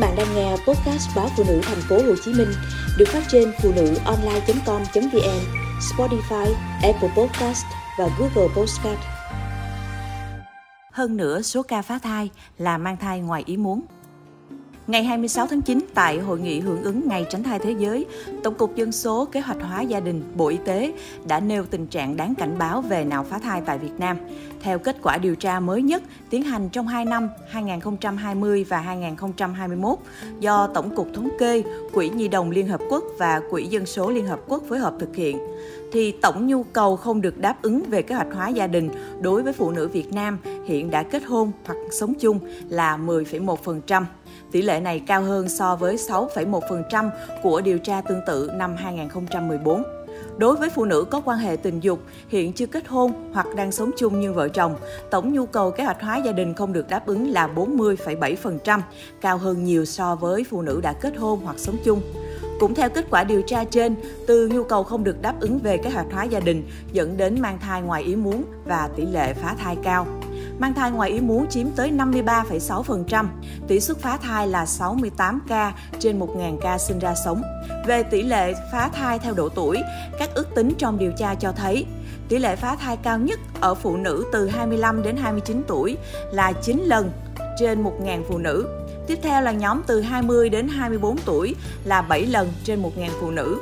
bạn đang nghe podcast báo phụ nữ thành phố Hồ Chí Minh được phát trên phụ nữ online.com.vn, Spotify, Apple Podcast và Google Podcast. Hơn nữa số ca phá thai là mang thai ngoài ý muốn. Ngày 26 tháng 9, tại Hội nghị hưởng ứng Ngày Tránh thai Thế giới, Tổng cục Dân số Kế hoạch hóa gia đình Bộ Y tế đã nêu tình trạng đáng cảnh báo về nạo phá thai tại Việt Nam. Theo kết quả điều tra mới nhất tiến hành trong 2 năm 2020 và 2021 do Tổng cục Thống kê, Quỹ Nhi đồng Liên Hợp Quốc và Quỹ Dân số Liên Hợp Quốc phối hợp thực hiện, thì tổng nhu cầu không được đáp ứng về kế hoạch hóa gia đình đối với phụ nữ Việt Nam hiện đã kết hôn hoặc sống chung là 10,1%. Tỷ lệ này cao hơn so với 6,1% của điều tra tương tự năm 2014. Đối với phụ nữ có quan hệ tình dục, hiện chưa kết hôn hoặc đang sống chung như vợ chồng, tổng nhu cầu kế hoạch hóa gia đình không được đáp ứng là 40,7%, cao hơn nhiều so với phụ nữ đã kết hôn hoặc sống chung. Cũng theo kết quả điều tra trên, từ nhu cầu không được đáp ứng về kế hoạch hóa gia đình dẫn đến mang thai ngoài ý muốn và tỷ lệ phá thai cao mang thai ngoài ý muốn chiếm tới 53,6%, tỷ suất phá thai là 68 ca trên 1.000 ca sinh ra sống. Về tỷ lệ phá thai theo độ tuổi, các ước tính trong điều tra cho thấy tỷ lệ phá thai cao nhất ở phụ nữ từ 25 đến 29 tuổi là 9 lần trên 1.000 phụ nữ. Tiếp theo là nhóm từ 20 đến 24 tuổi là 7 lần trên 1.000 phụ nữ.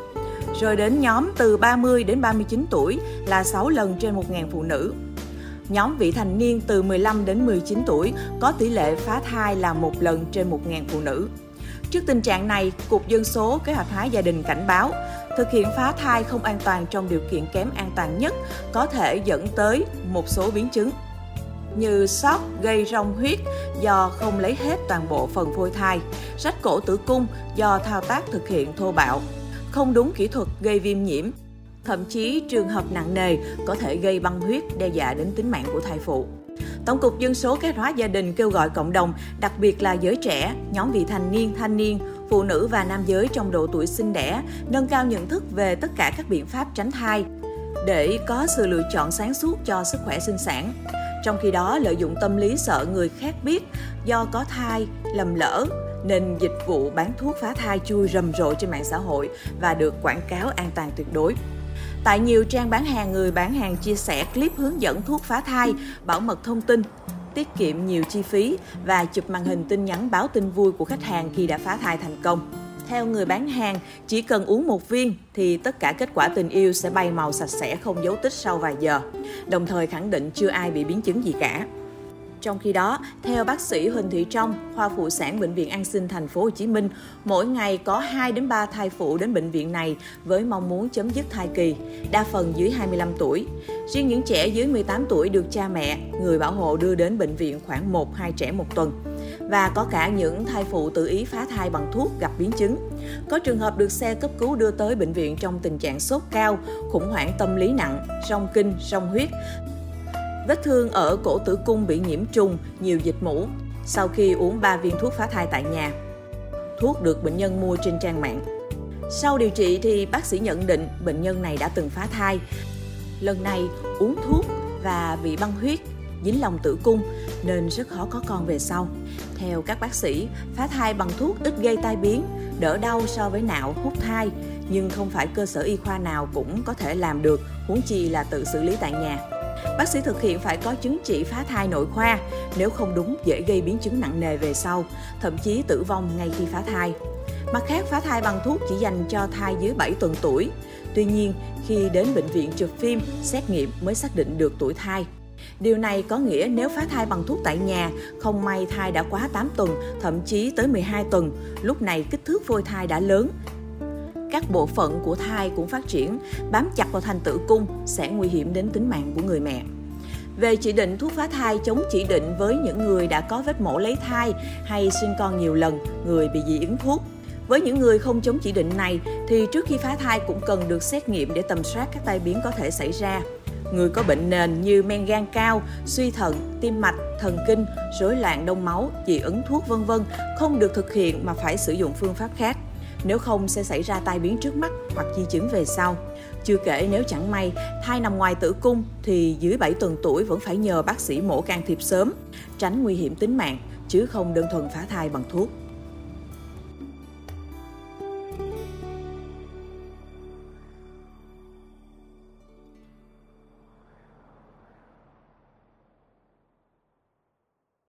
Rồi đến nhóm từ 30 đến 39 tuổi là 6 lần trên 1.000 phụ nữ nhóm vị thành niên từ 15 đến 19 tuổi có tỷ lệ phá thai là một lần trên 1.000 phụ nữ. Trước tình trạng này, Cục Dân số Kế hoạch hóa gia đình cảnh báo, thực hiện phá thai không an toàn trong điều kiện kém an toàn nhất có thể dẫn tới một số biến chứng như sót gây rong huyết do không lấy hết toàn bộ phần phôi thai, rách cổ tử cung do thao tác thực hiện thô bạo, không đúng kỹ thuật gây viêm nhiễm, thậm chí trường hợp nặng nề có thể gây băng huyết đe dọa đến tính mạng của thai phụ. Tổng cục Dân số Kế hoạch gia đình kêu gọi cộng đồng, đặc biệt là giới trẻ, nhóm vị thành niên, thanh niên, phụ nữ và nam giới trong độ tuổi sinh đẻ, nâng cao nhận thức về tất cả các biện pháp tránh thai để có sự lựa chọn sáng suốt cho sức khỏe sinh sản. Trong khi đó, lợi dụng tâm lý sợ người khác biết do có thai, lầm lỡ, nên dịch vụ bán thuốc phá thai chui rầm rộ trên mạng xã hội và được quảng cáo an toàn tuyệt đối. Tại nhiều trang bán hàng, người bán hàng chia sẻ clip hướng dẫn thuốc phá thai, bảo mật thông tin, tiết kiệm nhiều chi phí và chụp màn hình tin nhắn báo tin vui của khách hàng khi đã phá thai thành công. Theo người bán hàng, chỉ cần uống một viên thì tất cả kết quả tình yêu sẽ bay màu sạch sẽ không dấu tích sau vài giờ. Đồng thời khẳng định chưa ai bị biến chứng gì cả. Trong khi đó, theo bác sĩ Huỳnh Thị Trong, khoa phụ sản bệnh viện An Sinh thành phố Hồ Chí Minh, mỗi ngày có 2 đến 3 thai phụ đến bệnh viện này với mong muốn chấm dứt thai kỳ, đa phần dưới 25 tuổi. Riêng những trẻ dưới 18 tuổi được cha mẹ, người bảo hộ đưa đến bệnh viện khoảng 1-2 trẻ một tuần. Và có cả những thai phụ tự ý phá thai bằng thuốc gặp biến chứng. Có trường hợp được xe cấp cứu đưa tới bệnh viện trong tình trạng sốt cao, khủng hoảng tâm lý nặng, rong kinh, rong huyết, Vết thương ở cổ tử cung bị nhiễm trùng, nhiều dịch mũ sau khi uống 3 viên thuốc phá thai tại nhà. Thuốc được bệnh nhân mua trên trang mạng. Sau điều trị thì bác sĩ nhận định bệnh nhân này đã từng phá thai. Lần này uống thuốc và bị băng huyết, dính lòng tử cung nên rất khó có con về sau. Theo các bác sĩ, phá thai bằng thuốc ít gây tai biến, đỡ đau so với nạo hút thai, nhưng không phải cơ sở y khoa nào cũng có thể làm được, huống chi là tự xử lý tại nhà. Bác sĩ thực hiện phải có chứng chỉ phá thai nội khoa, nếu không đúng dễ gây biến chứng nặng nề về sau, thậm chí tử vong ngay khi phá thai. Mặt khác, phá thai bằng thuốc chỉ dành cho thai dưới 7 tuần tuổi. Tuy nhiên, khi đến bệnh viện chụp phim, xét nghiệm mới xác định được tuổi thai. Điều này có nghĩa nếu phá thai bằng thuốc tại nhà, không may thai đã quá 8 tuần, thậm chí tới 12 tuần, lúc này kích thước phôi thai đã lớn, các bộ phận của thai cũng phát triển, bám chặt vào thành tử cung sẽ nguy hiểm đến tính mạng của người mẹ. Về chỉ định thuốc phá thai chống chỉ định với những người đã có vết mổ lấy thai hay sinh con nhiều lần, người bị dị ứng thuốc. Với những người không chống chỉ định này thì trước khi phá thai cũng cần được xét nghiệm để tầm soát các tai biến có thể xảy ra. Người có bệnh nền như men gan cao, suy thận, tim mạch, thần kinh, rối loạn đông máu, dị ứng thuốc vân vân không được thực hiện mà phải sử dụng phương pháp khác nếu không sẽ xảy ra tai biến trước mắt hoặc di chứng về sau. Chưa kể nếu chẳng may thai nằm ngoài tử cung thì dưới 7 tuần tuổi vẫn phải nhờ bác sĩ mổ can thiệp sớm, tránh nguy hiểm tính mạng chứ không đơn thuần phá thai bằng thuốc.